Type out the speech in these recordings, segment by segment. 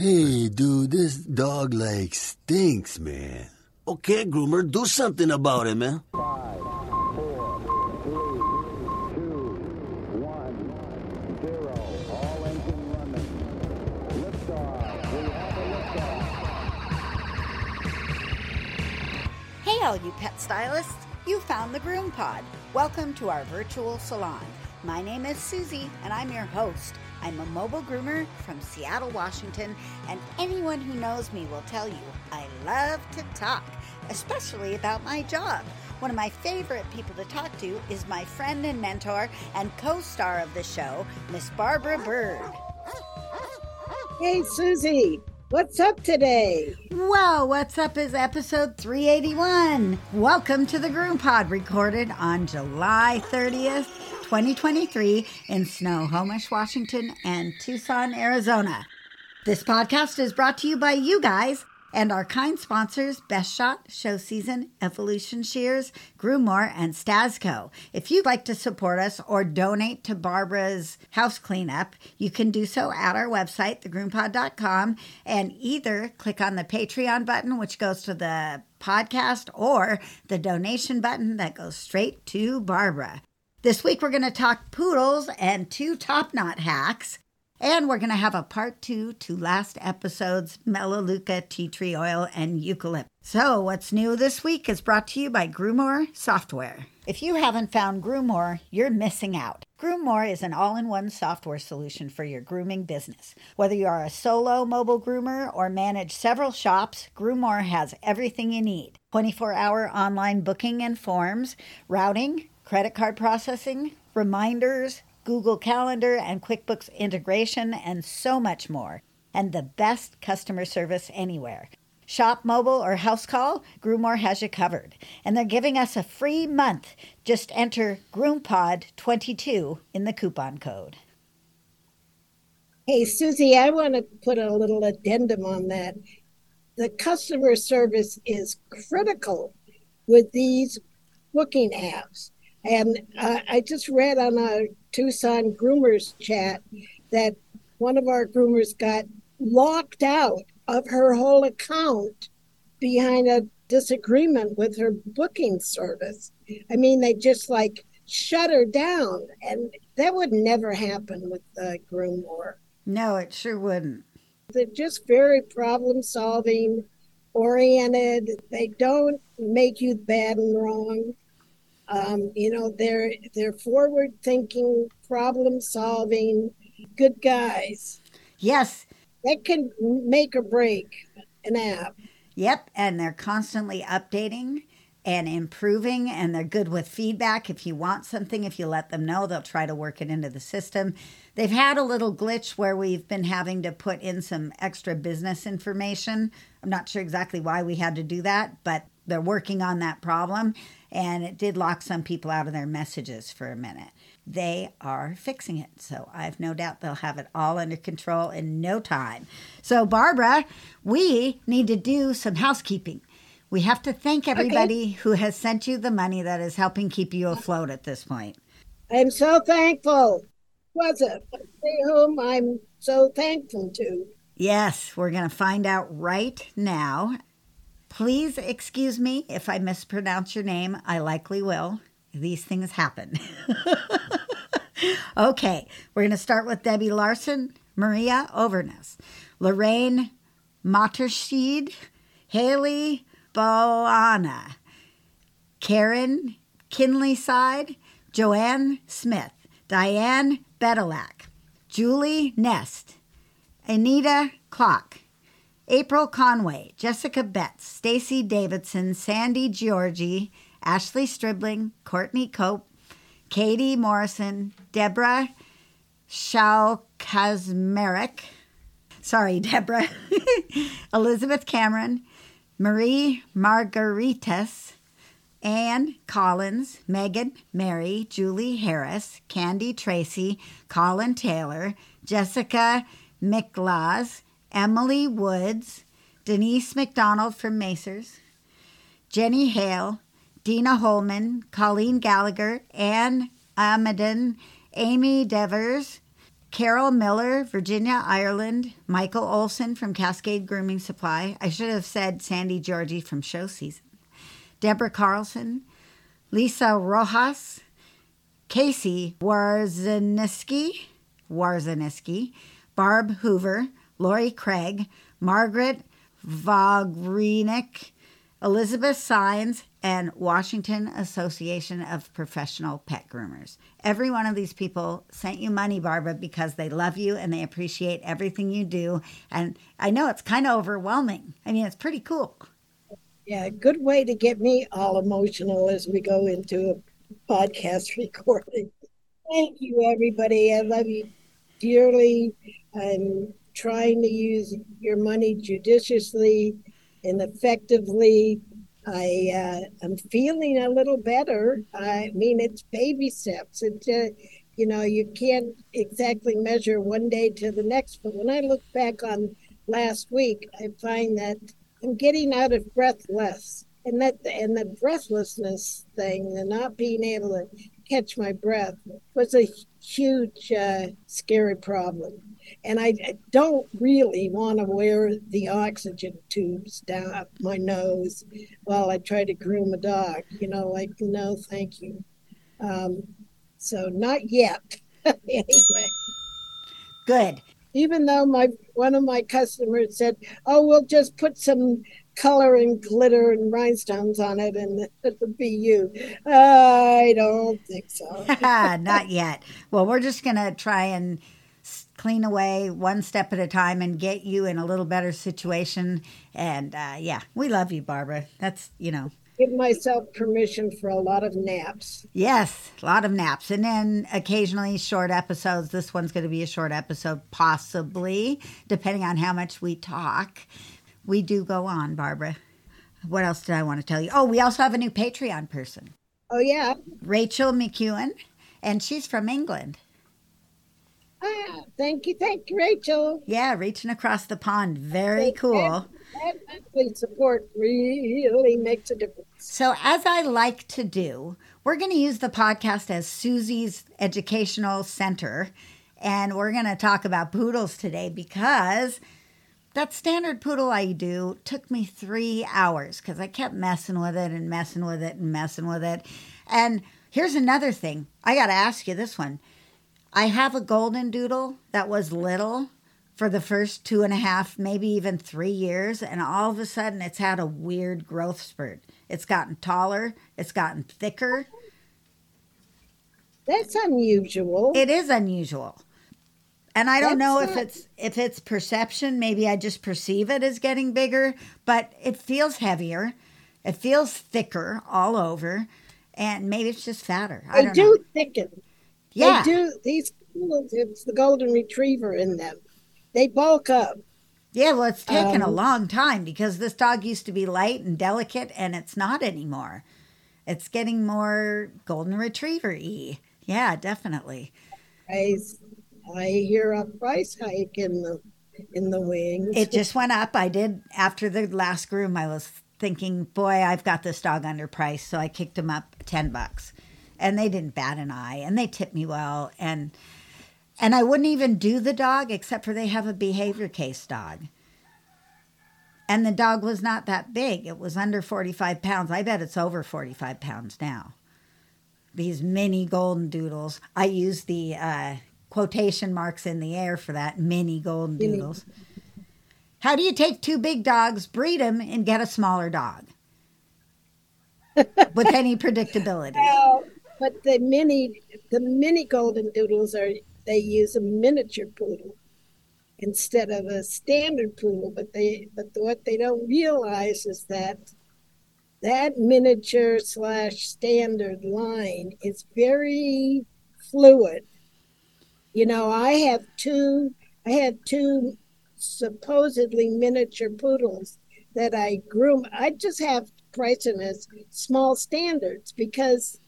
Hey, dude, this dog like stinks, man. Okay, groomer, do something about it, man. Five, four, three, two, one, zero. All engine running. Liftoff. We have a liftoff. Hey, all you pet stylists! You found the Groom Pod. Welcome to our virtual salon. My name is Susie, and I'm your host. I'm a mobile groomer from Seattle, Washington, and anyone who knows me will tell you I love to talk, especially about my job. One of my favorite people to talk to is my friend and mentor and co star of the show, Miss Barbara Bird. Hey, Susie, what's up today? Well, what's up is episode 381. Welcome to the Groom Pod, recorded on July 30th, 2023, in Snohomish, Washington, and Tucson, Arizona. This podcast is brought to you by you guys and our kind sponsors Best Shot, Show Season, Evolution Shears, Groomore, and Stasco. If you'd like to support us or donate to Barbara's house cleanup, you can do so at our website, thegroompod.com, and either click on the Patreon button, which goes to the podcast, or the donation button that goes straight to Barbara. This week, we're going to talk poodles and two top knot hacks. And we're going to have a part two to last episode's Melaleuca tea tree oil and eucalypt. So, what's new this week is brought to you by Groomore Software. If you haven't found Groomore, you're missing out. Groomore is an all in one software solution for your grooming business. Whether you are a solo mobile groomer or manage several shops, Groomore has everything you need 24 hour online booking and forms, routing, credit card processing, reminders, Google Calendar and QuickBooks integration, and so much more. And the best customer service anywhere. Shop mobile or house call, Groomore has you covered. And they're giving us a free month. Just enter GroomPod22 in the coupon code. Hey, Susie, I want to put a little addendum on that. The customer service is critical with these booking apps. And uh, I just read on a Tucson groomers chat that one of our groomers got locked out of her whole account behind a disagreement with her booking service. I mean, they just like shut her down, and that would never happen with uh, Groomore. No, it sure wouldn't. They're just very problem solving oriented. They don't make you bad and wrong. Um, you know, they're they're forward thinking, problem solving, good guys. Yes. That can make or break an app. Yep. And they're constantly updating and improving, and they're good with feedback. If you want something, if you let them know, they'll try to work it into the system. They've had a little glitch where we've been having to put in some extra business information. I'm not sure exactly why we had to do that, but they're working on that problem and it did lock some people out of their messages for a minute. They are fixing it, so I've no doubt they'll have it all under control in no time. So, Barbara, we need to do some housekeeping. We have to thank everybody okay. who has sent you the money that is helping keep you afloat at this point. I'm so thankful. Was it whom I'm so thankful to? Yes, we're going to find out right now Please excuse me if I mispronounce your name. I likely will. These things happen. okay, we're going to start with Debbie Larson, Maria Overness, Lorraine Matterscheid, Haley Boana, Karen Kinley Side, Joanne Smith, Diane Bedelak, Julie Nest, Anita Clock, April Conway, Jessica Betts, Stacy Davidson, Sandy Georgie, Ashley Stribling, Courtney Cope, Katie Morrison, Deborah Shao Kazmarek, sorry, Deborah, Elizabeth Cameron, Marie Margaritas, Anne Collins, Megan, Mary, Julie Harris, Candy Tracy, Colin Taylor, Jessica Miklaz, Emily Woods, Denise McDonald from Macers, Jenny Hale, Dina Holman, Colleen Gallagher, Anne Amadon, Amy Devers, Carol Miller, Virginia, Ireland. Michael Olson from Cascade Grooming Supply. I should have said Sandy Georgie from Show Season. Deborah Carlson. Lisa Rojas. Casey Warzaniski. Warzaniski. Barb Hoover. Lori Craig. Margaret Vogrinik. Elizabeth Signs, and Washington Association of Professional Pet Groomers. Every one of these people sent you money, Barbara, because they love you and they appreciate everything you do. And I know it's kind of overwhelming. I mean, it's pretty cool. Yeah, good way to get me all emotional as we go into a podcast recording. Thank you, everybody. I love you dearly. I'm trying to use your money judiciously and effectively. I uh, am feeling a little better. I mean, it's baby steps. It's uh, you know, you can't exactly measure one day to the next. But when I look back on last week, I find that I'm getting out of breath less, and that and the breathlessness thing, the not being able to catch my breath, was a huge, uh, scary problem and I don't really want to wear the oxygen tubes down my nose while I try to groom a dog. You know, like no, thank you. Um, so not yet. anyway. Good. Even though my one of my customers said, "Oh, we'll just put some color and glitter and rhinestones on it, and it'll be you." I don't think so. not yet. Well, we're just gonna try and clean away one step at a time and get you in a little better situation. And uh, yeah, we love you, Barbara. That's, you know. Give myself permission for a lot of naps. Yes, a lot of naps. And then occasionally short episodes. This one's going to be a short episode, possibly, depending on how much we talk. We do go on, Barbara. What else did I want to tell you? Oh, we also have a new Patreon person. Oh, yeah. Rachel McEwen, and she's from England. Ah, thank you, thank you, Rachel. Yeah, reaching across the pond. Very cool. That support really makes a difference. So, as I like to do, we're going to use the podcast as Susie's educational center, and we're going to talk about poodles today because that standard poodle I do took me three hours because I kept messing with it and messing with it and messing with it. And here's another thing I got to ask you this one I have a golden doodle that was little for the first two and a half, maybe even three years, and all of a sudden it's had a weird growth spurt. It's gotten taller, it's gotten thicker. That's unusual. It is unusual. And I don't know if it's if it's perception, maybe I just perceive it as getting bigger, but it feels heavier. It feels thicker all over, and maybe it's just fatter. I they do know. thicken. Yeah. They do these it's the golden retriever in them. They bulk up. Yeah, well, it's taken um, a long time because this dog used to be light and delicate, and it's not anymore. It's getting more golden retriever y. Yeah, definitely. I hear a price hike in the in the wings. It just went up. I did after the last groom. I was thinking, boy, I've got this dog underpriced, so I kicked him up ten bucks and they didn't bat an eye and they tipped me well and and I wouldn't even do the dog except for they have a behavior case dog. And the dog was not that big. It was under 45 pounds. I bet it's over 45 pounds now. These mini golden doodles. I use the uh, quotation marks in the air for that mini golden doodles. How do you take two big dogs, breed them, and get a smaller dog with any predictability? Well, but the mini the mini golden doodles are they use a miniature poodle instead of a standard poodle. But they but what they don't realize is that that miniature slash standard line is very fluid. You know, I have two I had two supposedly miniature poodles that I groom. I just have to price them as small standards because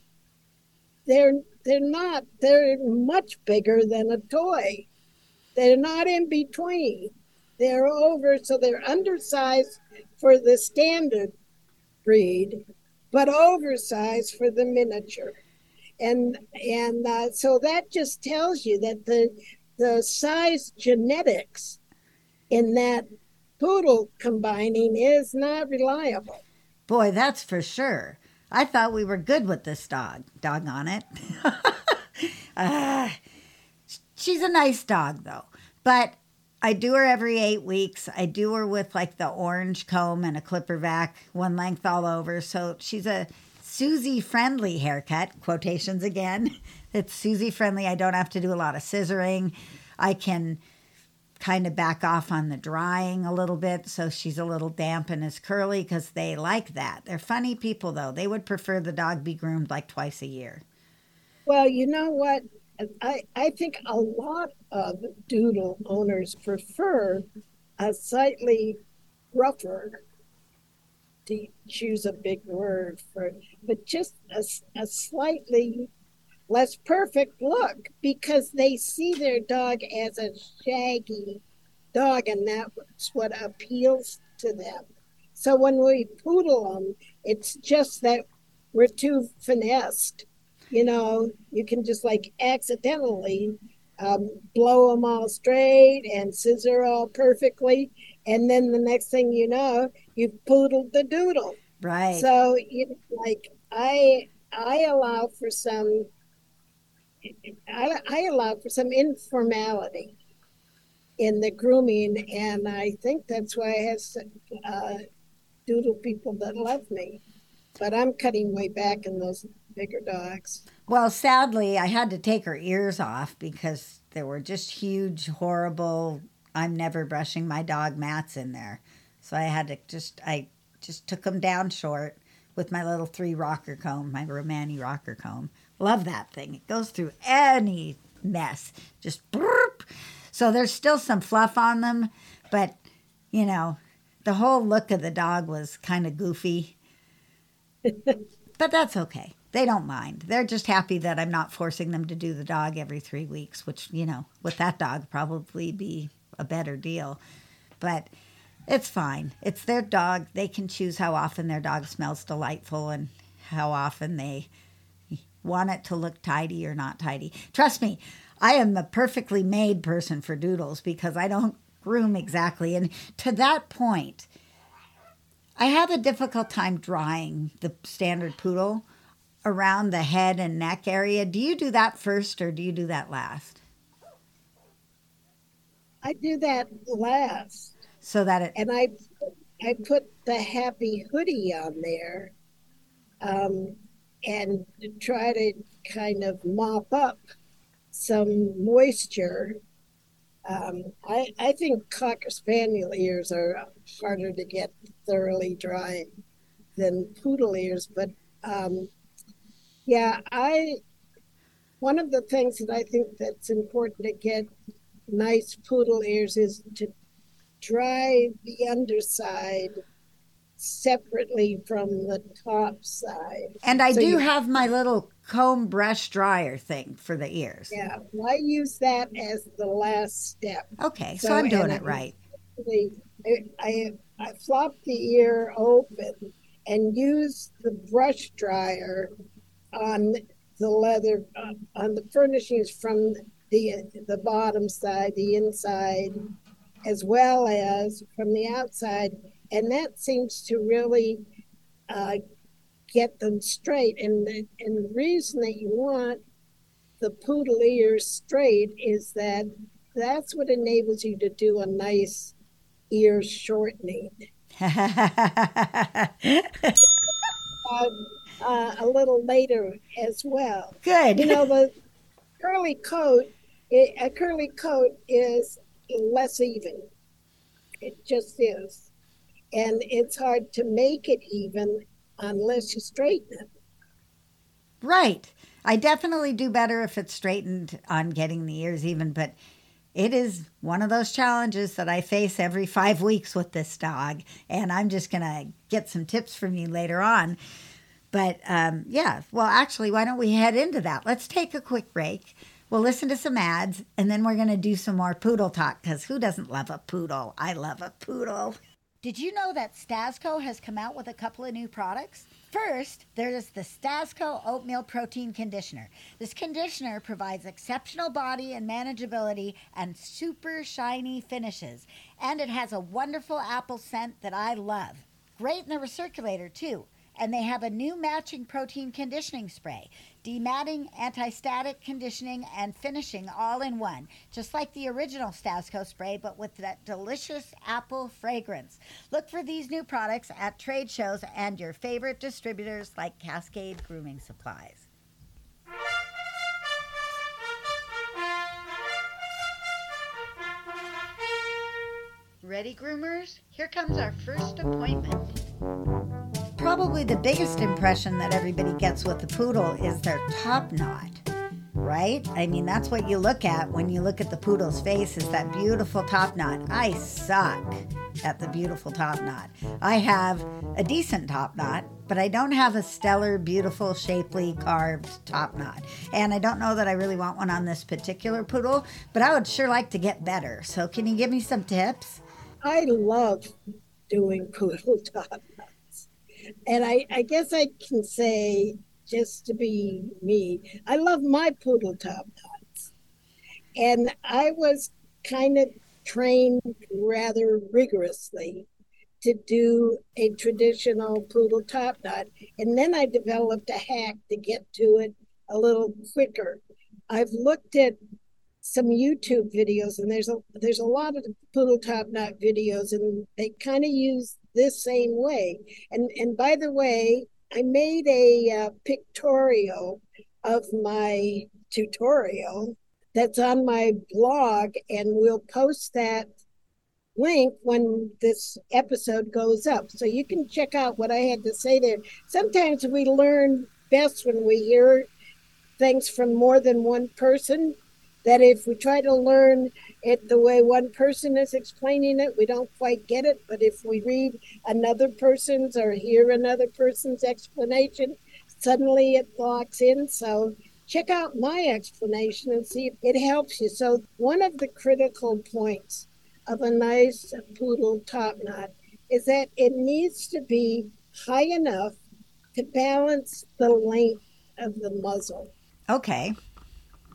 they're they're not they're much bigger than a toy. They're not in between. They're over so they're undersized for the standard breed but oversized for the miniature and and uh, so that just tells you that the the size genetics in that poodle combining is not reliable. Boy, that's for sure. I thought we were good with this dog. Dog on it. uh, she's a nice dog, though. But I do her every eight weeks. I do her with like the orange comb and a clipper vac, one length all over. So she's a Susie friendly haircut, quotations again. It's Susie friendly. I don't have to do a lot of scissoring. I can kind of back off on the drying a little bit so she's a little damp and is curly because they like that. They're funny people though. They would prefer the dog be groomed like twice a year. Well, you know what? I, I think a lot of doodle owners prefer a slightly rougher, to choose a big word for, but just a, a slightly less perfect look because they see their dog as a shaggy dog and that's what appeals to them. So when we poodle them, it's just that we're too finessed. You know, you can just like accidentally um, blow them all straight and scissor all perfectly. And then the next thing you know, you've poodled the doodle. Right. So, you know, like I, I allow for some I, I allow for some informality in the grooming, and I think that's why I have uh, doodle people that love me. But I'm cutting way back in those bigger dogs. Well, sadly, I had to take her ears off because there were just huge, horrible. I'm never brushing my dog mats in there, so I had to just I just took them down short with my little three rocker comb, my Romani rocker comb. Love that thing. It goes through any mess. Just burp. So there's still some fluff on them, but you know, the whole look of the dog was kind of goofy. but that's okay. They don't mind. They're just happy that I'm not forcing them to do the dog every three weeks, which, you know, with that dog probably be a better deal. But it's fine. It's their dog. They can choose how often their dog smells delightful and how often they want it to look tidy or not tidy. Trust me, I am a perfectly made person for doodles because I don't groom exactly. And to that point, I have a difficult time drying the standard poodle around the head and neck area. Do you do that first or do you do that last? I do that last. So that it and I I put the happy hoodie on there. Um, and try to kind of mop up some moisture. Um, I, I think Cocker Spaniel ears are harder to get thoroughly dry than poodle ears, but um, yeah, I one of the things that I think that's important to get nice poodle ears is to dry the underside separately from the top side. And I So do you- have my little comb brush dryer thing for the ears. Yeah, I use that as the last step. Okay, so, So, I'm doing it I- right. I, I flop the ear open and use the brush dryer on the leather, on the furnishings from the, the bottom side, the inside, as well as from the outside. And that seems to really uh, get them straight. And the, and the reason that you want the poodle ears straight is that that's what enables you to do a nice ear shortening. Uh, uh, a little later as well. Good. You know, the curly coat, it, a curly coat is less even. It just is. And it's hard to make it even unless you straighten it. Right. I definitely do better if it's straightened on getting the ears even, but it is one of those challenges that I face every five weeks with this dog. And I'm just going to get some tips from you later on. But um, yeah, well, actually, why don't we head into that? Let's take a quick break. We'll listen to some ads and then we're going to do some more poodle talk because who doesn't love a poodle? I love a poodle. Did you know that Stasco has come out with a couple of new products? First, there is the Stasco Oatmeal Protein Conditioner. This conditioner provides exceptional body and manageability and super shiny finishes. And it has a wonderful apple scent that I love. Great in the recirculator, too. And they have a new matching protein conditioning spray, dematting, anti-static conditioning, and finishing all in one, just like the original Stasco spray, but with that delicious apple fragrance. Look for these new products at trade shows and your favorite distributors like Cascade Grooming Supplies. Ready, groomers? Here comes our first appointment. Probably the biggest impression that everybody gets with the poodle is their top knot, right? I mean, that's what you look at when you look at the poodle's face is that beautiful top knot. I suck at the beautiful top knot. I have a decent top knot, but I don't have a stellar, beautiful, shapely, carved top knot. And I don't know that I really want one on this particular poodle, but I would sure like to get better. So, can you give me some tips? I love doing poodle top knots. And I, I guess I can say, just to be me, I love my poodle top knots. And I was kind of trained rather rigorously to do a traditional poodle top knot. And then I developed a hack to get to it a little quicker. I've looked at some YouTube videos, and there's a there's a lot of poodle top knot videos, and they kind of use this same way. And and by the way, I made a uh, pictorial of my tutorial that's on my blog, and we'll post that link when this episode goes up. So you can check out what I had to say there. Sometimes we learn best when we hear things from more than one person that if we try to learn it the way one person is explaining it, we don't quite get it. But if we read another person's or hear another person's explanation, suddenly it locks in. So check out my explanation and see if it helps you. So, one of the critical points of a nice poodle top knot is that it needs to be high enough to balance the length of the muzzle Okay.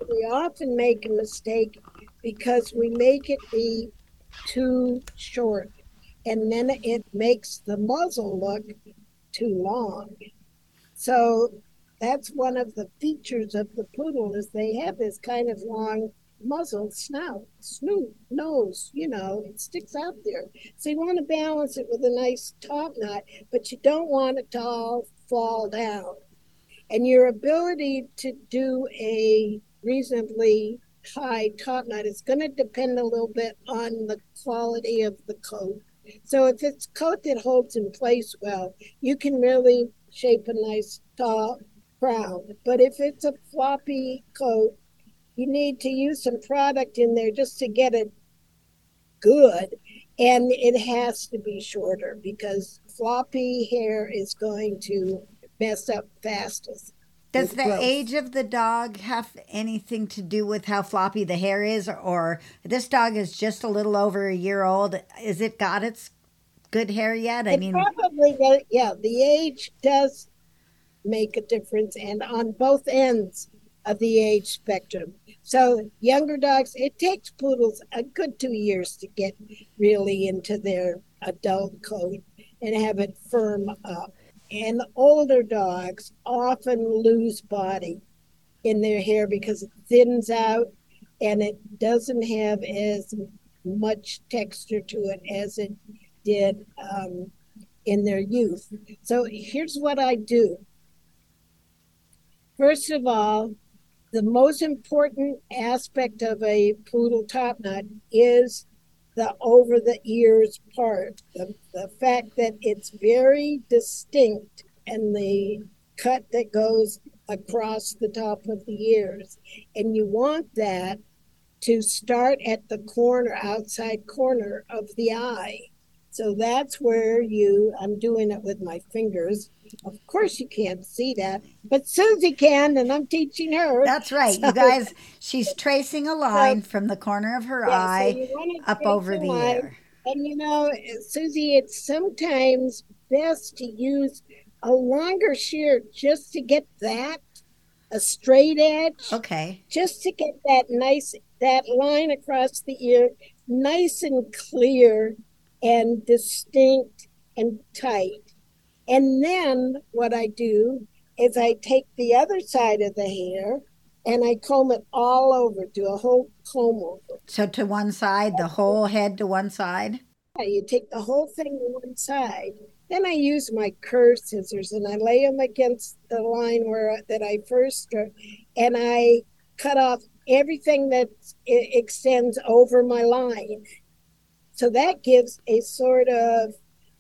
we often make a mistake because we make it be too short and then it makes the muzzle look too long. So that's one of the features of the poodle is they have this kind of long muzzle snout snoot nose you know it sticks out there. So you want to balance it with a nice top knot but you don't want it to all fall down. And your ability to do a reasonably high top knot is going to depend a little bit on the quality of the coat. So if it's coat that holds in place well, you can really shape a nice tall crown. But if it's a floppy coat, you need to use some product in there just to get it good. And it has to be shorter because floppy hair is going to mess up fastest. Does the growth. age of the dog have anything to do with how floppy the hair is? Or this dog is just a little over a year old. Is it got its good hair yet? I It mean, probably does- yeah, the age does make a difference, and on both ends of the age spectrum. So younger dogs, it takes poodles a good two years to get really into their adult coat and have it firm up. And older dogs often lose body in their hair because it thins out and it doesn't have as much texture to it as it did um, in their youth. So here's what I do. First of all, the most important aspect of a poodle top knot is the over the ears part. The, the fact that it's very distinct and the cut that goes across the top of the ears. And you want that to start at the corner, outside corner of the eye. So that's where you, I'm doing it with my fingers. Of course, you can't see that, but Susie can, and I'm teaching her. that's right. You guys, she's tracing a line from the corner of her Yeah, eye wanna up over the line ear. And you know, Susie, it's sometimes best to use a longer shear just to get that a straight edge, Okay. just to get that nice that line across the ear nice and clear and distinct and tight. And then what I do is I take the other side of the hair and I comb it all over, do a whole comb over. So to one side, the whole head to one side. Yeah, You take the whole thing to one side. Then I use my curved scissors and I lay them against the line where that I first drew, and I cut off everything that extends over my line. So that gives a sort of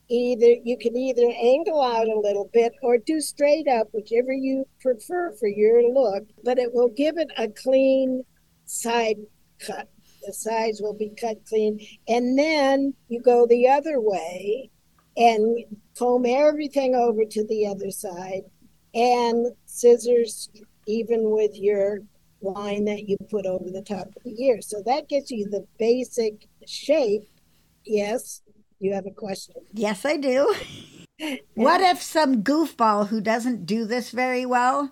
either you can either angle out a little bit or do straight up, whichever you prefer for your look, but it will give it a clean side cut. The sides will be cut clean. And then you go the other way and comb everything over to the other side and scissors even with your line that you put over the top of the ear. So that gives you the basic shape. Yes, you have a question. Yes, I do. What if some goofball who doesn't do this very well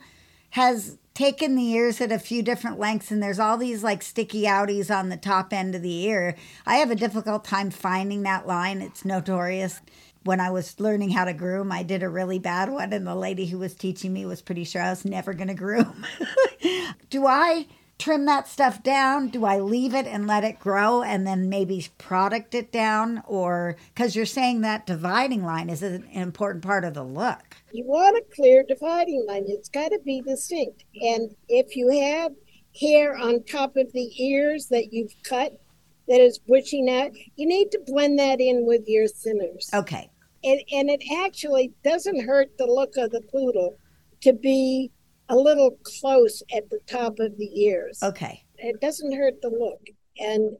has taken the ears at a few different lengths and there's all these like sticky outies on the top end of the ear? I have a difficult time finding that line. It's notorious. When I was learning how to groom, I did a really bad one, and the lady who was teaching me was pretty sure I was never going to groom. do I trim that stuff down? Do I leave it and let it grow and then maybe product it down? Or because you're saying that dividing line is an important part of the look. You want a clear dividing line. It's got to be distinct. And if you have hair on top of the ears that you've cut that is bushing out, you need to blend that in with your thinners. Okay. and, and it actually doesn't hurt the look of the poodle to be a little close at the top of the ears. Okay. It doesn't hurt the look. And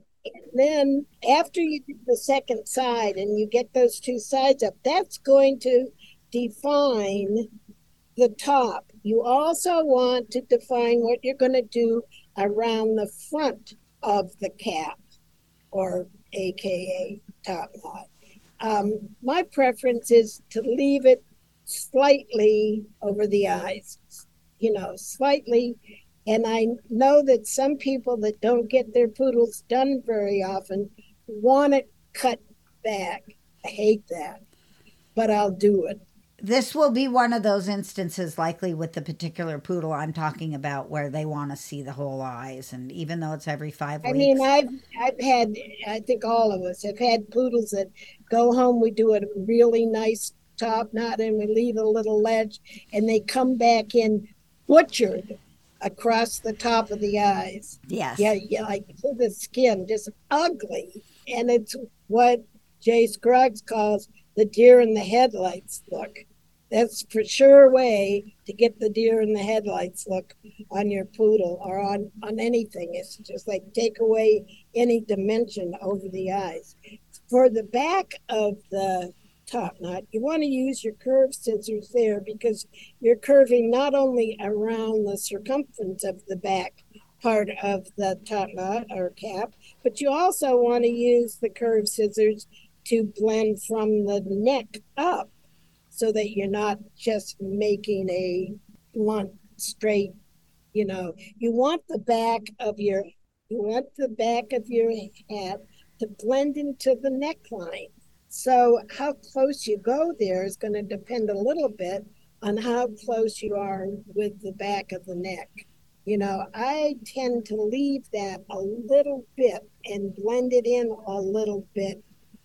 then after you do the second side and you get those two sides up, that's going to define the top. You also want to define what you're going to do around the front of the cap or AKA top knot. Um, my preference is to leave it slightly over the eyes, you know, slightly. And I know that some people that don't get their poodles done very often want it cut back. I hate that, but I'll do it. This will be one of those instances, likely with the particular poodle I'm talking about, where they want to see the whole eyes. And even though it's every five I weeks. mean, I've I've had I think all of us have had poodles that go home. We do a really nice top knot and we leave a little ledge, and they come back in butchered across the top of the eyes. yes. Yeah, yeah, like to the skin, just ugly, and it's what Jay Scruggs calls the deer in the headlights look. That's for sure a way to get the deer in the headlights look on your poodle or on on anything. It's just like take away any dimension over the eyes. For the back of the top knot, you want to use your curved scissors there because you're curving not only around the circumference of the back part of the top knot or cap, but you also want to use the curved scissors to blend from the neck up so that you're not just making a blunt, straight, you know, you want the back of your you want the back of your hat to blend into the neckline. So how close you go there is going to depend a little bit on how close you are with the back of the neck. You know, I tend to leave that a little bit and blend it in a little bit,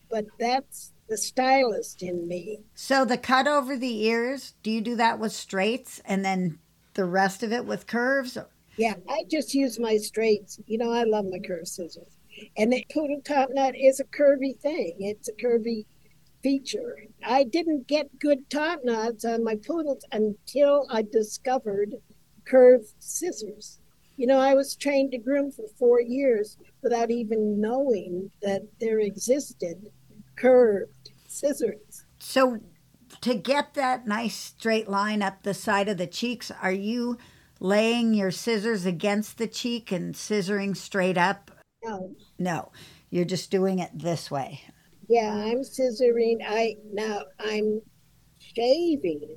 but that's the stylist in me. So the cut over the ears, do you do that with straights and then the rest of it with curves? Yeah, I just use my straights. You know, I love my curved scissors. And the poodle top knot is a curvy thing. It's a curvy feature. I didn't get good top knots on my poodles until I discovered curved scissors. You know, I was trained to groom for four years without even knowing that there existed curved scissors. So to get that nice straight line up the side of the cheeks, are you laying your scissors against the cheek and scissoring straight up? Now, No, you're just doing it this way. Yeah, I'm scissoring. I now I'm shaving,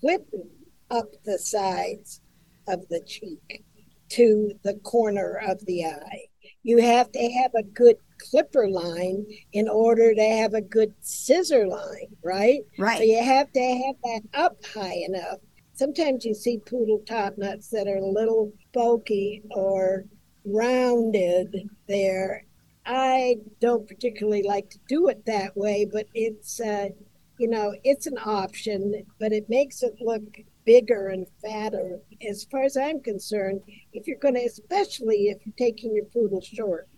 clipping up the sides of the cheek to the corner of the eye. You have to have a good clipper line in order to have a good scissor line, right? Right. So you have to have that up high enough. Sometimes you see poodle top knots that are a little bulky or rounded there. I don't particularly like to do it that way, but it's uh, you know, it's an option, but it makes it look bigger and fatter. As far as I'm concerned, if you're going to, especially if you're taking your poodle short,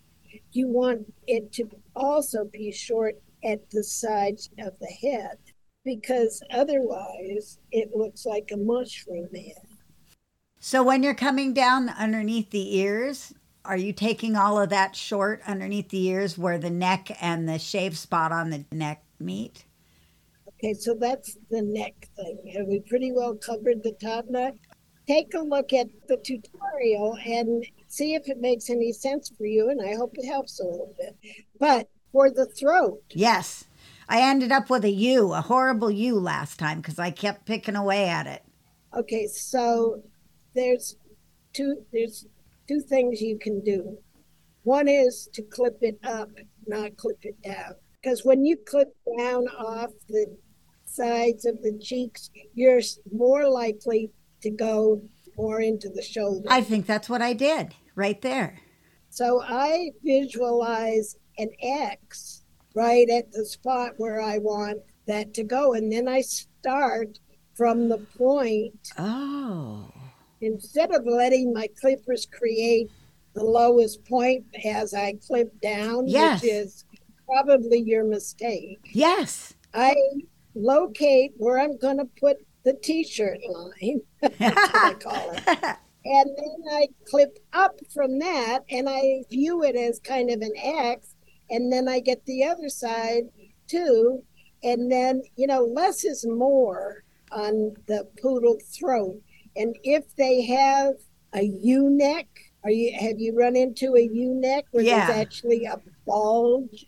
you want it to also be short at the sides of the head because otherwise it looks like a mushroom head. So when you're coming down underneath the ears, are you taking all of that short underneath the ears where the neck and the shave spot on the neck meet? Okay, so that's the neck thing. Have we pretty well covered the top knot? Take a look at the tutorial and see if it makes any sense for you, and I hope it helps a little bit. But for the throat, Yes. I ended up with a U, a horrible U last time because I kept picking away at it. okay, so there's two there's two things you can do. One is to clip it up, not clip it down. Because when you clip down off the sides of the cheeks, you're more likely to go more into the shoulder. I think that's what I did right there. So I visualize an X right at the spot where I want that to go. And then I start from the point Oh. Instead of letting my clippers create the lowest point as I clip down, Yes. which is probably your mistake. Yes. I locate where I'm going to put the t shirt line. That's what I call it. And then I clip up from that and I view it as kind of an X. And then I get the other side too. And then, you know, less is more on the poodle throat. And if they have a U neck, are you have you run into a U neck where Yeah. there's actually a bulge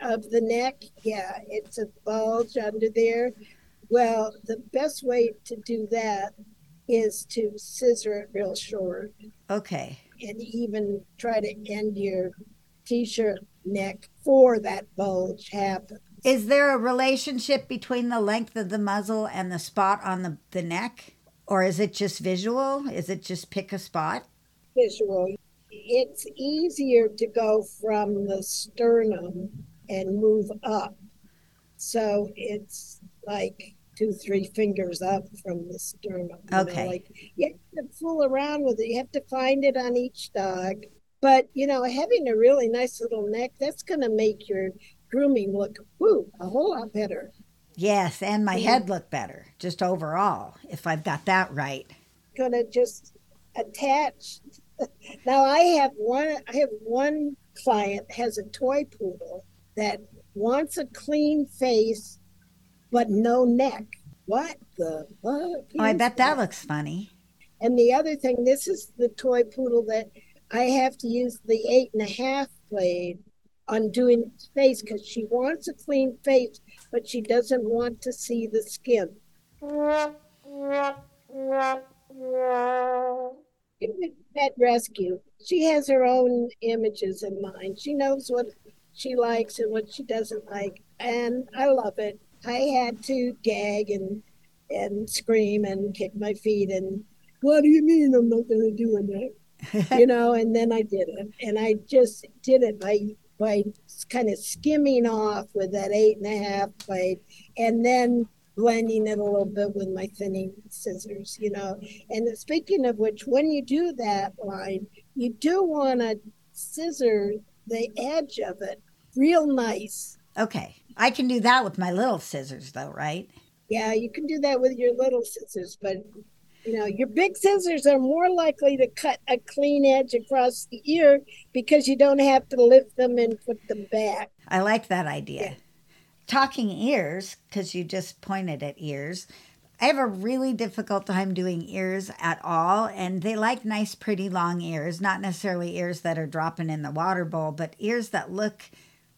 of the neck? Yeah, it's a bulge under there. Well, the best way to do that is to scissor it real short Okay. and even try to end your t-shirt neck for that bulge happen. Is there a relationship between the length of the muzzle and the spot on the, the neck? Or is it just visual? Is it just pick a spot? Visual. It's easier to go from the sternum and move up. So it's like two, three fingers up from the sternum. you know, Okay. like you have to fool around with it. You have to find it on each dog. But you know, having a really nice little neck, that's gonna make your grooming look whoo, a whole lot better. Yes, and my Yeah. head look better, just overall, if I've got that right. gonna just attach. Now I have one. I have one client has a toy poodle that wants a clean face, but no neck. What the fuck? Oh, I bet that looks funny. And the other thing, this is the toy poodle that I have to use the eight and a half blade on doing face because she wants a clean face, but she doesn't want to see the skin. Pet rescue, she has her own images in mind. She knows what she likes and what she doesn't like, and I love it. I had to gag and and scream and kick my feet and what do you mean I'm not going to do it? you know, and then I did it, and I just did it by by kind of skimming off with that eight and a half blade, and then blending it a little bit with my thinning scissors, you know. And speaking of which, when you do that line, you do want to scissor the edge of it real nice. Okay. I can do that with my little scissors, though, right? Yeah, you can do that with your little scissors, but you know, your big scissors are more likely to cut a clean edge across the ear because you don't have to lift them and put them back. I like that idea. Yeah. Talking ears, because you just pointed at ears, I have a really difficult time doing ears at all. And they like nice, pretty long ears, not necessarily ears that are dropping in the water bowl, but ears that look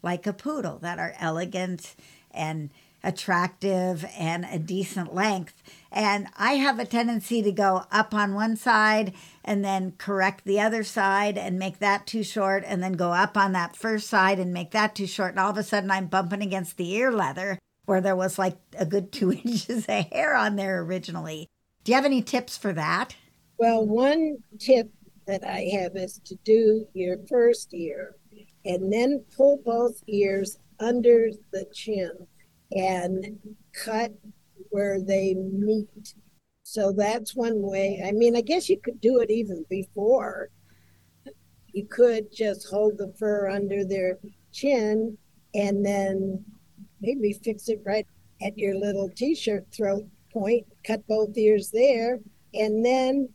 like a poodle that are elegant and attractive and a decent length. And I have a tendency to go up on one side and then correct the other side and make that too short, and then go up on that first side and make that too short. And all of a sudden, I'm bumping against the ear leather where there was like a good two inches of hair on there originally. Do you have any tips for that? Well, one tip that I have is to do your first ear and then pull both ears under the chin and cut where they meet. So that's one way. I mean, I guess you could do it even before. You could just hold the fur under their chin and then maybe fix it right at your little t shirt throat point, cut both ears there, and then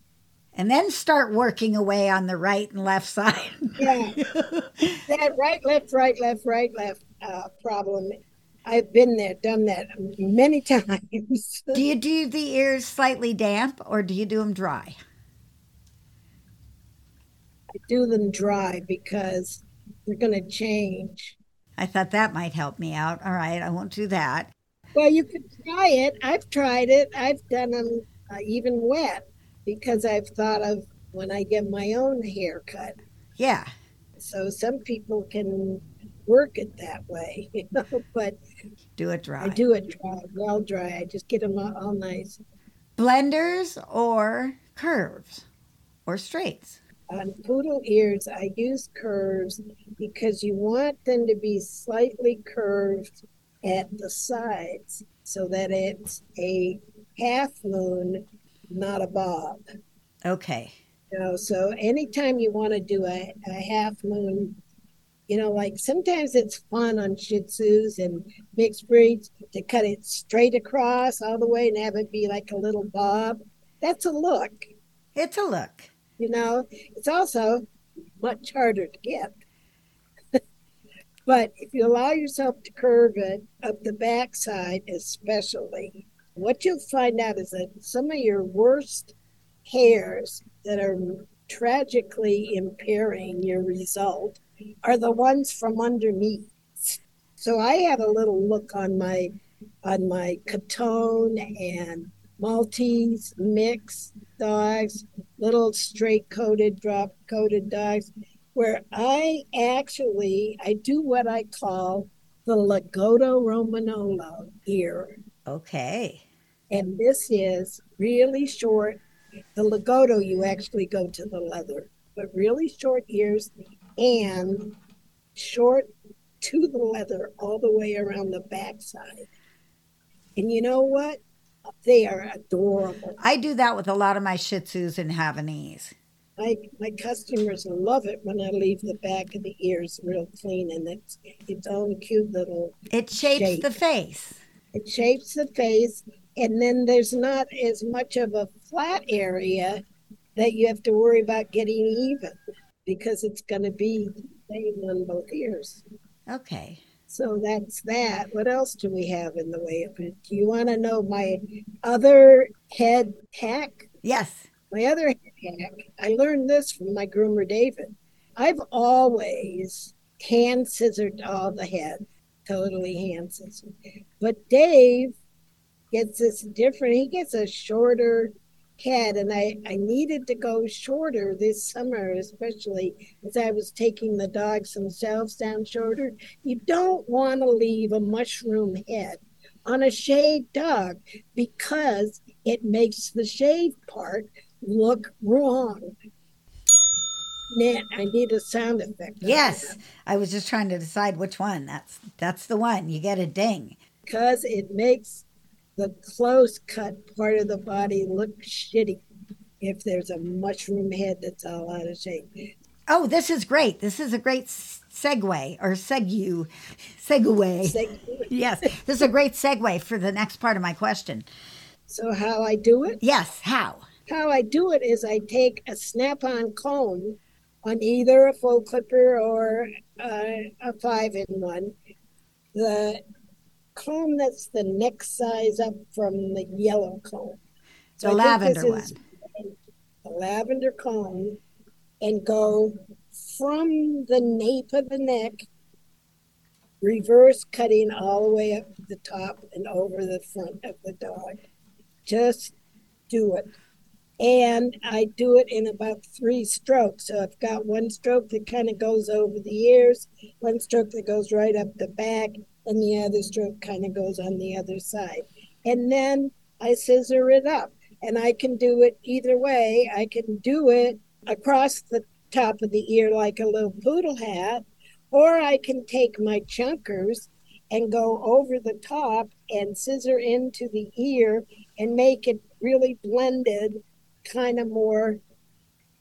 and then start working away on the right and left side. yeah, that right, left, right, left, right, left uh, problem. I've been there, done that many times. do you do the ears slightly damp or do you do them dry? I do them dry because they're going to change. I thought that might help me out. All right, I won't do that. Well, you could try it. I've tried it. I've done them uh, even wet because I've thought of when I get my own haircut. Yeah. So some people can work it that way, you know, but do it dry. I do it dry, well dry. I just get them all, all nice. Blenders or curves or straights? On poodle ears, I use curves because you want them to be slightly curved at the sides so that it's a half moon, not a bob. Okay. You know, so anytime you want to do a, a half moon, you know, like sometimes it's fun on Shih Tzus and mixed breeds to cut it straight across all the way and have it be like a little bob. That's a look. It's a look. You know, it's also much harder to get. but if you allow yourself to curve it up the backside, especially, what you'll find out is that some of your worst hairs that are tragically impairing your result are the ones from underneath. So I had a little look on my on my Coton and Maltese mix dogs, little straight coated, drop coated dogs, where I actually I do what I call the Lagotto Romagnolo ear. Okay. And this is really short. The Lagotto, you actually go to the leather, but really short ears and short to the leather all the way around the backside. And you know what? They are adorable. I do that with a lot of my Shih Tzus and Havanese. My my customers love it when I leave the back of the ears real clean and it's its own cute little. It shapes shape. the face. It shapes the face, and then there's not as much of a flat area that you have to worry about getting even because it's going to be the same on both ears. Okay. So that's that. What else do we have in the way of it? Do you want to know my other head hack? Yes. My other head hack, I learned this from my groomer, David. I've always hand scissored all the head, totally hand scissored. But Dave gets this different, he gets a shorter head, and I, I needed to go shorter this summer, especially as I was taking the dogs themselves down shorter. You don't want to leave a mushroom head on a shaved dog because it makes the shaved part look wrong. Nat, I need a sound effect. Yes. I was just trying to decide which one. That's that's the one. You get a ding. Because it makes the close cut part of the body looks shitty if there's a mushroom head that's all out of shape. Oh, this is great. This is a great segue or segue. Segue. Yes. This is a great segue for the next part of my question. So, how I do it? Yes. How? How I do it is I take a snap on comb on either a full clipper or uh, a five in one. The comb that's the next size up from the yellow comb. The I lavender one. A lavender comb and go from the nape of the neck reverse cutting all the way up to the top and over the front of the dog. Just do it. And I do it in about three strokes. So I've got one stroke that kind of goes over the ears, one stroke that goes right up the back, and the other stroke kind of goes on the other side. And then I scissor it up. And I can do it either way. I can do it across the top of the ear like a little poodle hat, or I can take my chunkers and go over the top and scissor into the ear and make it really blended, kind of more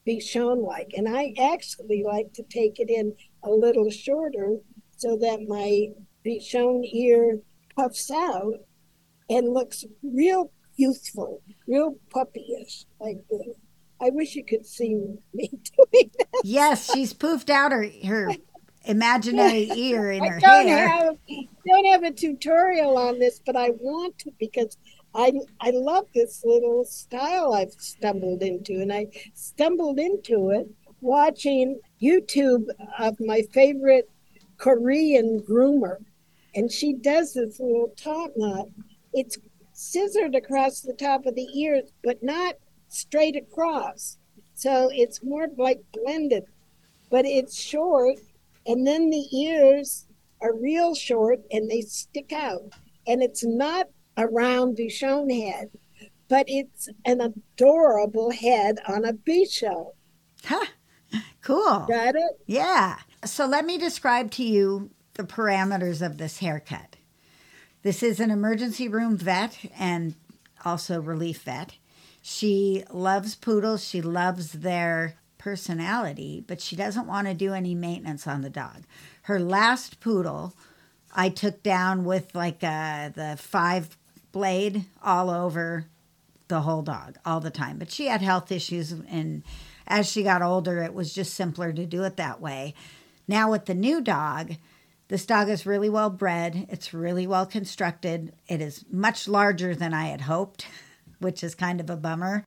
Bichon like. And I actually like to take it in a little shorter so that my Bichon ear puffs out and looks real youthful, real puppyish like this. I wish you could see me doing that. Yes, she's poofed out her her imaginary ear in I her don't hair. have don't have a tutorial on this, but I want to because I I love this little style I've stumbled into, and I stumbled into it watching YouTube of my favorite Korean groomer, and she does this little top knot. It's scissored across the top of the ears, but not straight across. So it's more like blended, but it's short, and then the ears are real short and they stick out. And it's not a round Bichon head, but it's an adorable head on a Bichon. Huh. Cool. Got it? Yeah. So let me describe to you the parameters of this haircut. This is an emergency room vet and also relief vet. She loves poodles. She loves their personality, but she doesn't want to do any maintenance on the dog. Her last poodle, I took down with like uh, the five blade all over the whole dog all the time. But she had health issues, and as she got older, it was just simpler to do it that way. Now, with the new dog, this dog is really well bred. It's really well constructed. It is much larger than I had hoped, which is kind of a bummer.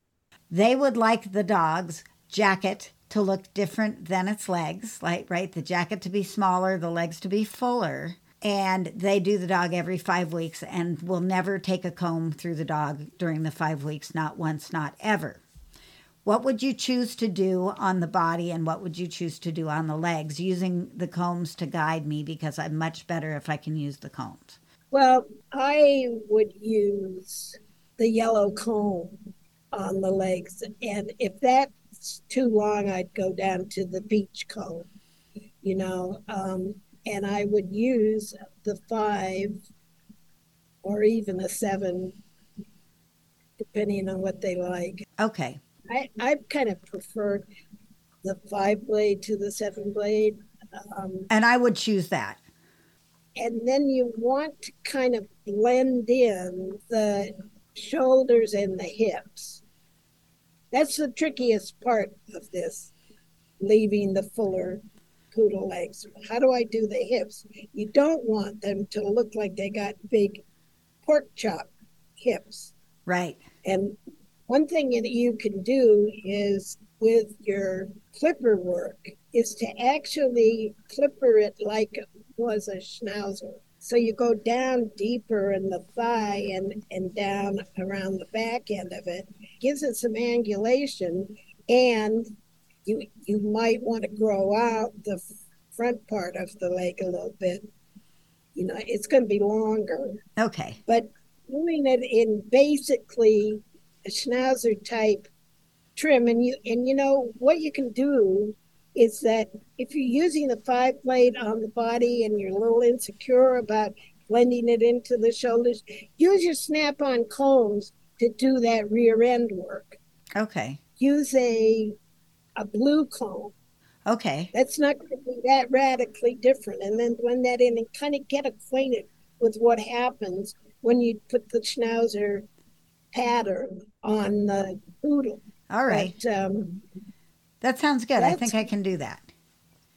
They would like the dog's jacket to look different than its legs, like, right? The jacket to be smaller, the legs to be fuller. And they do the dog every five weeks and will never take a comb through the dog during the five weeks, not once, not ever. What would you choose to do on the body and what would you choose to do on the legs using the combs to guide me because I'm much better if I can use the combs? Well, I would use the yellow comb on the legs. And if that's too long, I'd go down to the beach comb, you know. Um, and I would use the five or even a seven, depending on what they like. Okay. I, I kind of prefer the five blade to the seven blade. Um, And I would choose that. and then you want to kind of blend in the shoulders and the hips. That's the trickiest part of this, leaving the fuller poodle legs. How do I do the hips? You don't want them to look like they got big pork chop hips. Right. And one thing that you can do is with your clipper work is to actually clipper it like it was a schnauzer. So you go down deeper in the thigh and, and down around the back end of it. Gives it some angulation and you you might want to grow out the front part of the leg a little bit. You know, it's going to be longer Okay. but doing it in basically a schnauzer type trim and you and you know what you can do is that if you're using the five blade on the body and you're a little insecure about blending it into the shoulders use your snap-on combs to do that rear end work Okay. use a a blue comb Okay. that's not going to be that radically different. And then blend that in and kind of get acquainted with what happens when you put the schnauzer pattern on the poodle. All right. But, um, That sounds good. I think I can do that.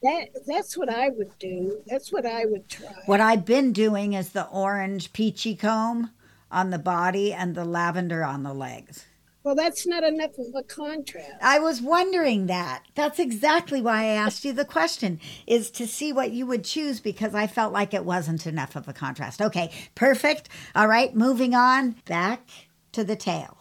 that that's what I would do. That's what I would try. What I've been doing is the orange peachy comb on the body and the lavender on the legs. Well, that's not enough of a contrast. I was wondering that. That's exactly why I asked you the question, is to see what you would choose because I felt like it wasn't enough of a contrast. Okay, perfect. All right, moving on back to the tail.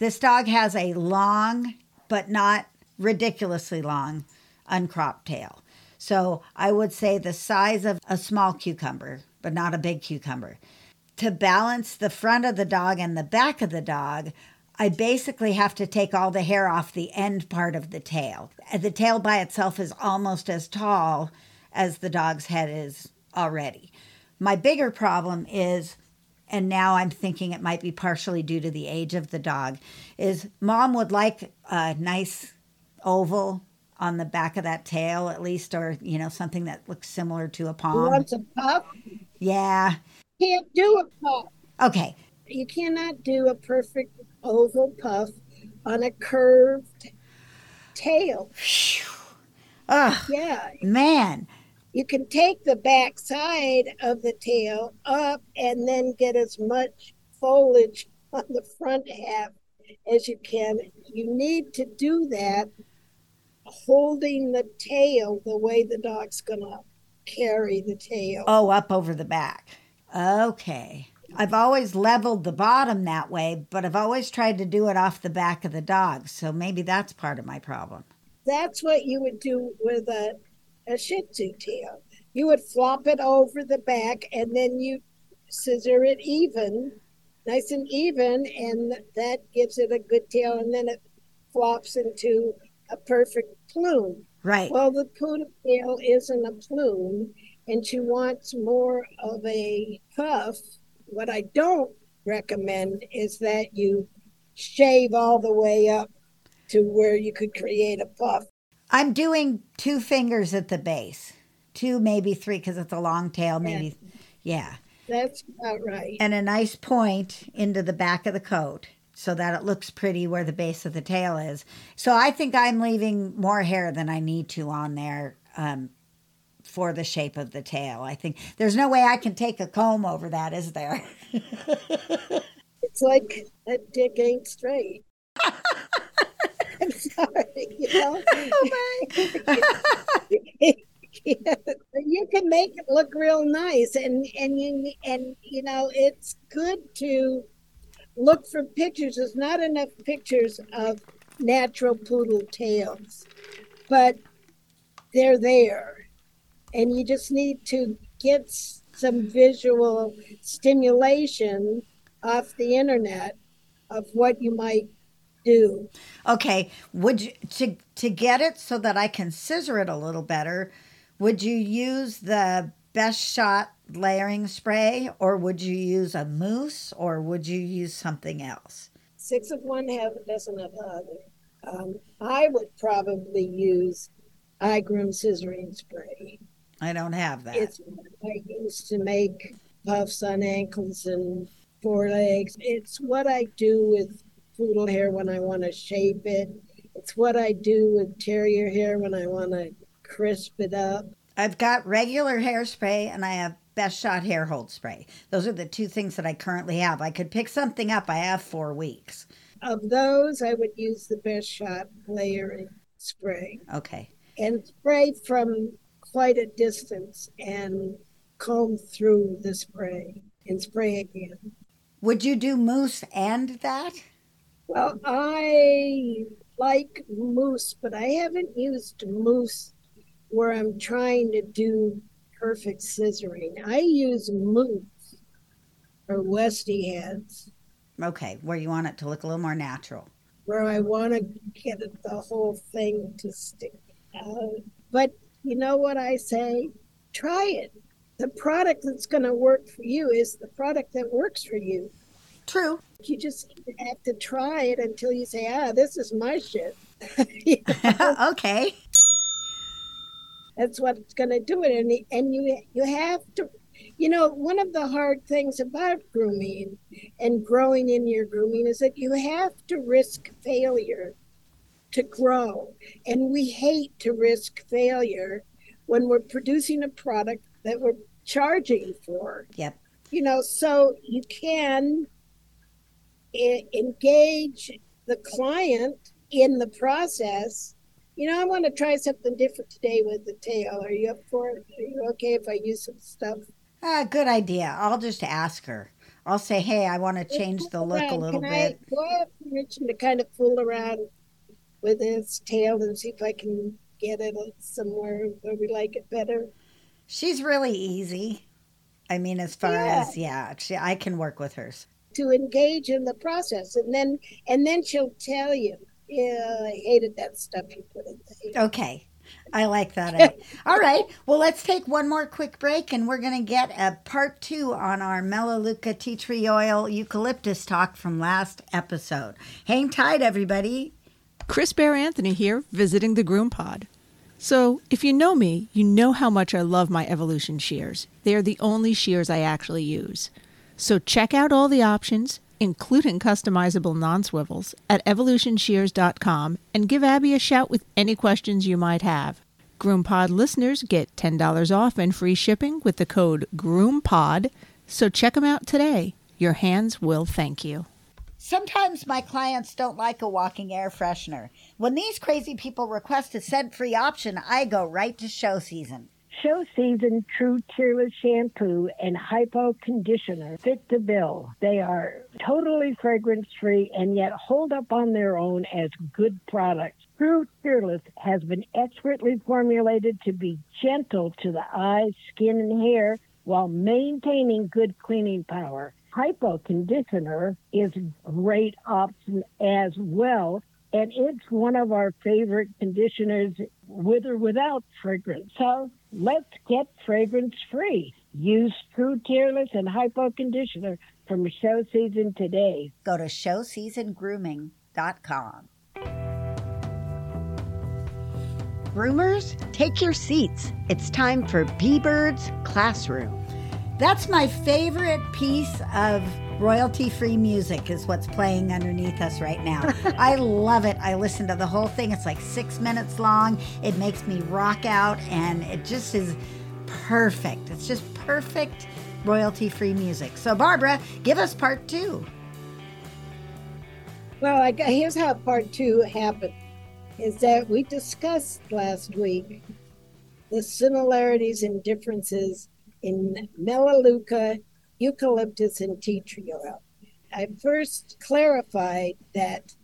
This dog has a long, but not ridiculously long, uncropped tail. So I would say the size of a small cucumber, but not a big cucumber. To balance the front of the dog and the back of the dog, I basically have to take all the hair off the end part of the tail. The tail by itself is almost as tall as the dog's head is already. My bigger problem is, and now I'm thinking it might be partially due to the age of the dog, is mom would like a nice oval on the back of that tail at least or you know something that looks similar to a You palm want a puff? yeah. Can't do a puff. okay. You cannot do a perfect oval puff on a curved tail. oh Yeah, man you can take the back side of the tail up and then get as much foliage on the front half as you can. You need to do that holding the tail the way the dog's going to carry the tail. oh up over the back okay i've always leveled the bottom that way but i've always tried to do it off the back of the dog so maybe that's part of my problem That's what you would do with a, a Shih Tzu tail. You would flop it over the back and then you scissor it even, nice and even, and that gives it a good tail, and then it flops into a perfect plume. right Well, the poodle tail isn't a plume, and she wants more of a puff. What I don't recommend is that you shave all the way up to where you could create a puff. I'm doing two fingers at the base two maybe three because it's a long tail maybe yeah That's about right. and a nice point into the back of the coat so that it looks pretty where the base of the tail is. So I think I'm leaving more hair than I need to on there um, for the shape of the tail. I think there's no way I can take a comb over that, is there? It's like that dick ain't straight. Sorry, you know. You can make it look real nice and and you and you know it's good to look for pictures there's not enough pictures of natural poodle tails but they're there and you just need to get some visual stimulation off the internet of what you might do okay, would you to to get it so that I can scissor it a little better? Would you use the best shot layering spray, or would you use a mousse, or would you use something else? six of one, half a dozen of the other. Um, I would probably use iGroom scissoring spray. I don't have that. It's what I use to make puffs on ankles and forelegs. It's what I do with poodle hair when I want to shape it. It's what I do with terrier hair when I want to crisp it up. I've got regular hairspray and I have best shot hair hold spray. Those are the two things that I currently have. I could pick something up. I have four weeks. Of those, I would use the best shot layering spray. Okay. and spray from quite a distance and comb through the spray and spray again. Would you do mousse and that? Well, I like mousse, but I haven't used mousse where I'm trying to do perfect scissoring. I use mousse or Westie heads Okay, where you want it to look a little more natural. where I want to get the whole thing to stick out. But you know what I say? Try it. The product that's going to work for you is the product that works for you. True. You just have to try it until you say, ah, this is my shit. Okay. that's what's going to do it. And, and you, you have to, you know, one of the hard things about grooming and growing in your grooming is that you have to risk failure to grow. And we hate to risk failure when we're producing a product that we're charging for. Yep. You know, so you can engage the client in the process, you know, I want to try something different today with the tail. Are you up for it? Are you okay if I use some stuff? Ah, good idea. I'll just ask her. I'll say, hey, I want to change the look a little Can bit. I, do I have permission to kind of fool around with its tail and see if I can get it somewhere where we like it better? She's really easy. I mean, as far Yeah. as, yeah, she, I can work with hers. To engage in the process and then and then she'll tell you yeah i hated that stuff you put in there Okay. I like that. All right. Well, let's take one more quick break and we're going to get a part two on our Melaleuca tea tree oil eucalyptus talk from last episode. Hang tight, everybody. Chris Bear Anthony here, visiting the Groom Pod. So, if you know me, you know how much I love my Evolution shears. They are the only shears I actually use. So, check out all the options, including customizable non swivels, at evolutionshears.com and give Abby a shout with any questions you might have. GroomPod listeners get $10 off and free shipping with the code GroomPod. So, check them out today. Your hands will thank you. Sometimes my clients don't like a walking air freshener. When these crazy people request a scent free option, I go right to show season. Show season True Tearless shampoo and hypo conditioner fit the bill. They are totally fragrance free and yet hold up on their own as good products. True Tearless has been expertly formulated to be gentle to the eyes, skin, and hair while maintaining good cleaning power. Hypo conditioner is a great option as well and it's one of our favorite conditioners with or without fragrance. So let's get fragrance free. Use True Tearless and Hypo Conditioner from show season today. Go to showseasongrooming.com. Groomers, take your seats. It's time for Bee Bird's Classroom. That's my favorite piece of royalty free music is what's playing underneath us right now. I love it. I listen to the whole thing. It's like 6 minutes long. It makes me rock out and it just is perfect. It's just perfect royalty free music. So Barbara, give us part 2. well I, here's how part two happened is that we discussed last week the similarities and differences in melaleuca eucalyptus and tea tree oil. I first clarified that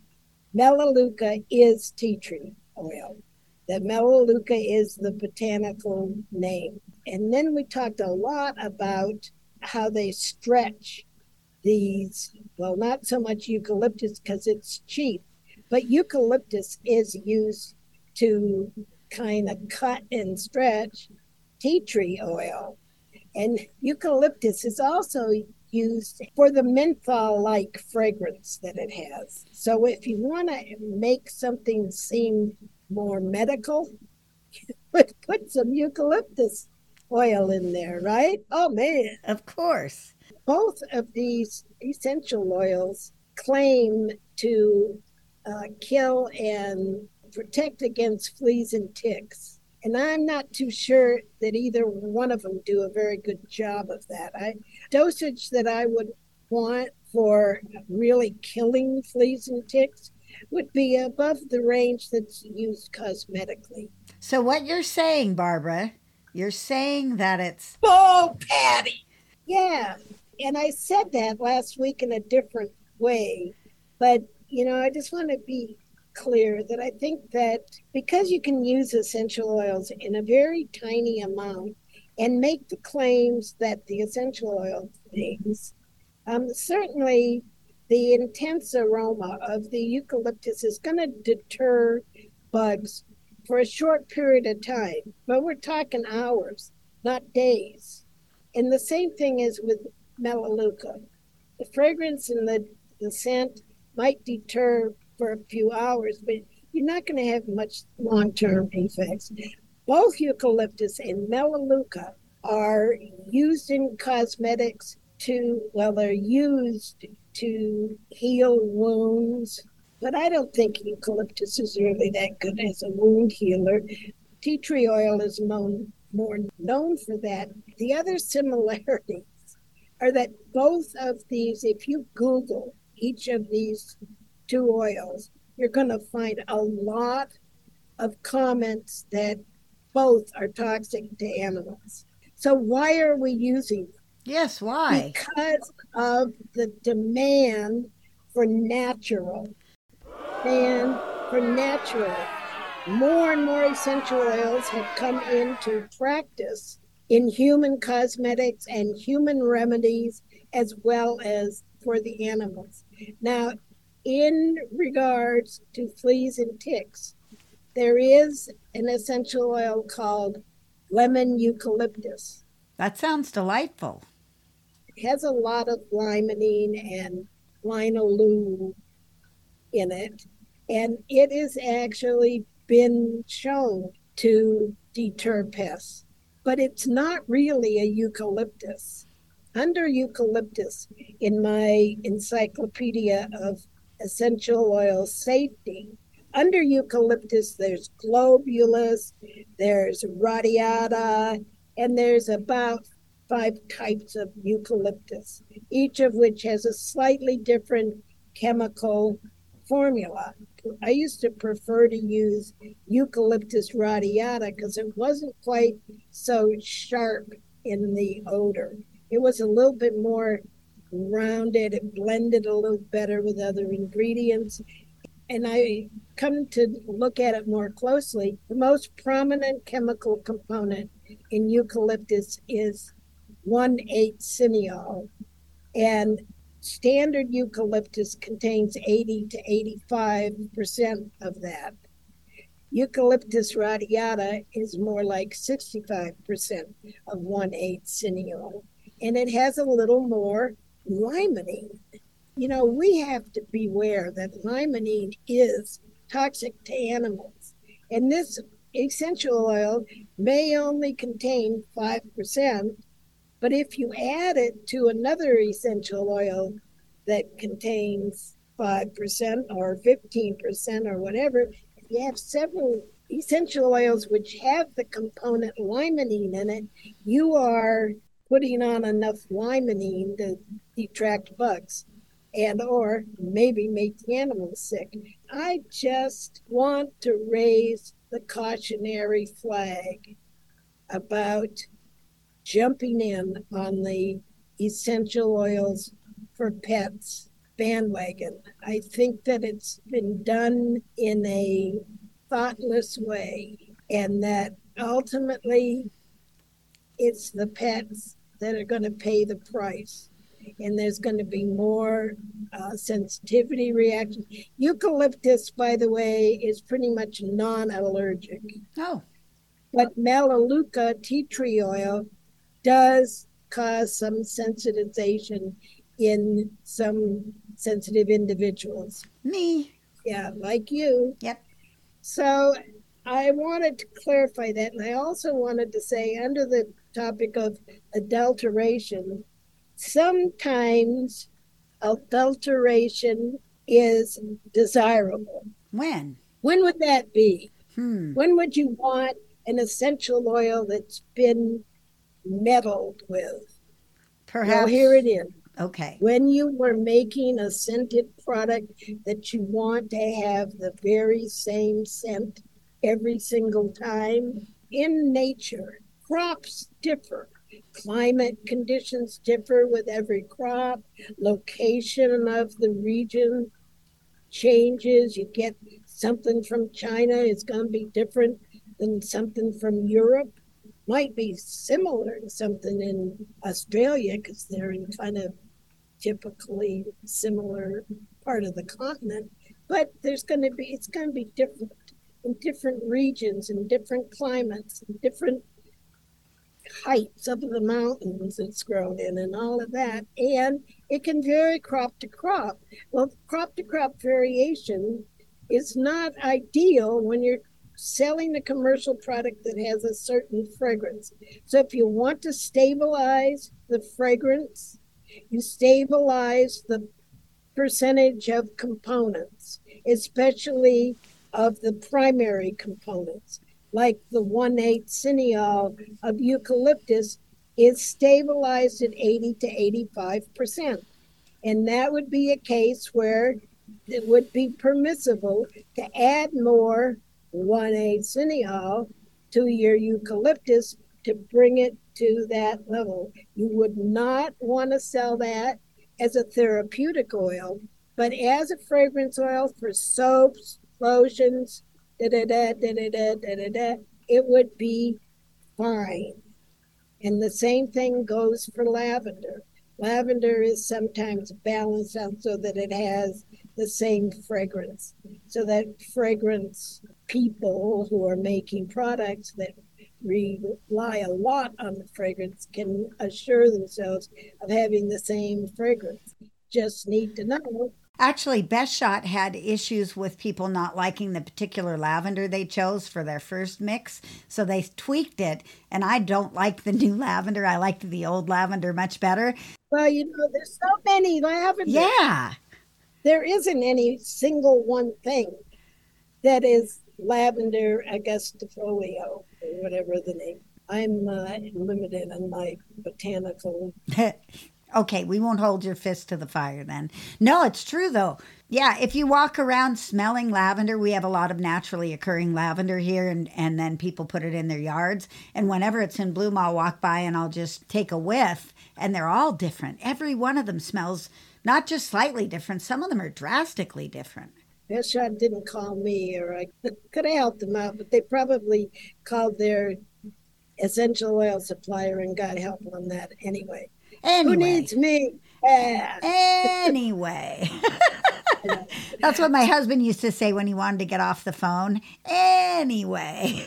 melaleuca is tea tree oil that melaleuca is the botanical name. And then we talked a lot about how they stretch these well not so much eucalyptus because it's cheap but eucalyptus is used to kind of cut and stretch tea tree oil and eucalyptus is also used for the menthol like fragrance that it has so if you want to make something seem more medical put, put some eucalyptus oil in there right oh man Of course. both of these essential oils claim to uh, kill and protect against fleas and ticks. And I'm not too sure that either one of them do a very good job of that. I dosage that I would want for really killing fleas and ticks would be above the range that's used cosmetically. So what you're saying, Barbara, you're saying that it's Oh, Patty. Yeah. And I said that last week in a different way. But, you know, I just want to be clear that I think that because you can use essential oils in a very tiny amount and make the claims that the essential oil things, um, certainly the intense aroma of the eucalyptus is going to deter bugs for a short period of time. But we're talking hours, not days. And the same thing is with melaleuca. The fragrance and the, the scent might deter for a few hours, but you're not going to have much long term effects. Both eucalyptus and melaleuca are used in cosmetics to, well, they're used to heal wounds, but I don't think eucalyptus is really that good as a wound healer. Tea tree oil is known, more known for that. The other similarities are that both of these, if you Google each of these two oils, you're going to find a lot of comments that both are toxic to animals. So why are we using them? Yes, why? Because of the demand for natural. And for natural. More and more essential oils have come into practice in human cosmetics and human remedies as well as for the animals. Now, in regards to fleas and ticks, there is an essential oil called lemon eucalyptus. That sounds delightful. It has a lot of limonene and linalool in it, and it has actually been shown to deter pests. But it's not really a eucalyptus. Under eucalyptus, in my encyclopedia of essential oil safety, under eucalyptus, there's globulus, there's radiata, and there's about five types of eucalyptus, each of which has a slightly different chemical formula. I used to prefer to use eucalyptus radiata because it wasn't quite so sharp in the odor. It was a little bit more rounded, it blended a little better with other ingredients. And I come to look at it more closely. The most prominent chemical component in eucalyptus is 1 8 cineol. And standard eucalyptus contains 80 to 85 percent of that. Eucalyptus radiata is more like 65 percent of 1 8 cineol, and it has a little more limonene. You know, we have to beware that limonene is toxic to animals, and this essential oil may only contain 5%, but if you add it to another essential oil that contains 5% or 15% or whatever, if you have several essential oils which have the component limonene in it, you are putting on enough limonene to detract bugs and or maybe make the animals sick. I just want to raise the cautionary flag about jumping in on the essential oils for pets bandwagon. I think that it's been done in a thoughtless way and that ultimately it's the pets that are going to pay the price and there's going to be more uh, sensitivity reaction. Eucalyptus, by the way, is pretty much non-allergic. Oh, But Melaleuca tea tree oil does cause some sensitization in some sensitive individuals. me. Yeah, like you. Yep. So I wanted to clarify that. And I also wanted to say, under the topic of adulteration, sometimes adulteration is desirable. When? When would that be? Hmm. When would you want an essential oil that's been meddled with? Perhaps. Well, here it is. Okay. When you were making a scented product that you want to have the very same scent every single time, in nature, crops differ. Climate conditions differ with every crop. Location of the region changes. You get something from China, it's going to be different than something from Europe. Might be similar to something in Australia because they're in kind of typically similar part of the continent. But there's going to be it's going to be different in different regions and different climates and different heights up of the mountains it's grown in and all of that. And it can vary crop to crop. Well, crop to crop variation is not ideal when you're selling a commercial product that has a certain fragrance. So if you want to stabilize the fragrance, you stabilize the percentage of components, especially of the primary components, like the 1 8 cineol of eucalyptus is stabilized at 80 to 85 percent. And that would be a case where it would be permissible to add more 1 8 cineol to your eucalyptus to bring it to that level. You would not want to sell that as a therapeutic oil, but as a fragrance oil for soaps, lotions, da da da da da da da da, it would be fine. And the same thing goes for lavender. Lavender is sometimes balanced out so that it has the same fragrance, so that fragrance people who are making products that rely a lot on the fragrance can assure themselves of having the same fragrance. Just need to know Actually, Best Shot had issues with people not liking the particular lavender they chose for their first mix. So they tweaked it. And I don't like the new lavender. I liked the old lavender much better. Well, you know, there's so many lavenders. Yeah. There isn't any single one thing that is lavender augustifolia or whatever the name. I'm uh, limited in my botanical Okay, we won't hold your fist to the fire then. No, it's true though. Yeah, if you walk around smelling lavender, we have a lot of naturally occurring lavender here, and, and then people put it in their yards. And whenever it's in bloom, I'll walk by and I'll just take a whiff, and they're all different. Every one of them smells not just slightly different, some of them are drastically different. Best Shot didn't call me, or I could have helped them out, but they probably called their essential oil supplier and got help on that anyway. Anyway. Who needs me? Yeah. Anyway. That's what my husband used to say when he wanted to get off the phone. Anyway.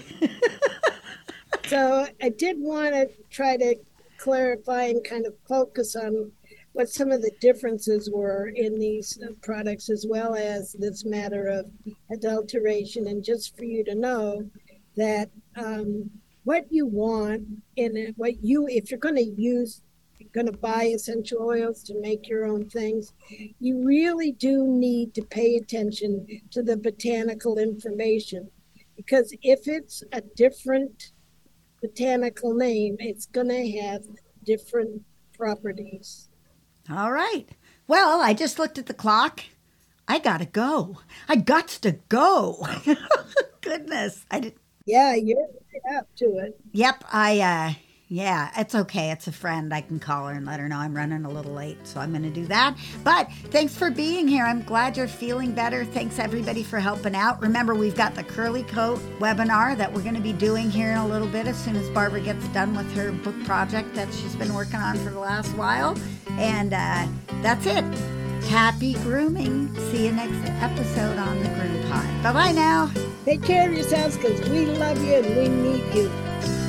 so I did want to try to clarify and kind of focus on what some of the differences were in these products, as well as this matter of adulteration. And just for you to know that um, what you want in it, what you, if you're going to use going to buy essential oils to make your own things, you really do need to pay attention to the botanical information. Because if it's a different botanical name, it's going to have different properties. All right. Well, I just looked at the clock. I gotta go. I got to go. Goodness, I did. Yeah, you're up to it. Yep, I uh, yeah, it's okay. It's a friend. I can call her and let her know I'm running a little late, so I'm going to do that. But thanks for being here. I'm glad you're feeling better. Thanks everybody for helping out. Remember, we've got the Curly Coat webinar that we're going to be doing here in a little bit as soon as Barbara gets done with her book project that she's been working on for the last while. And uh, that's it. Happy grooming. See you next episode on the Groom Pod. Bye bye now. Take care of yourselves because we love you and we need you.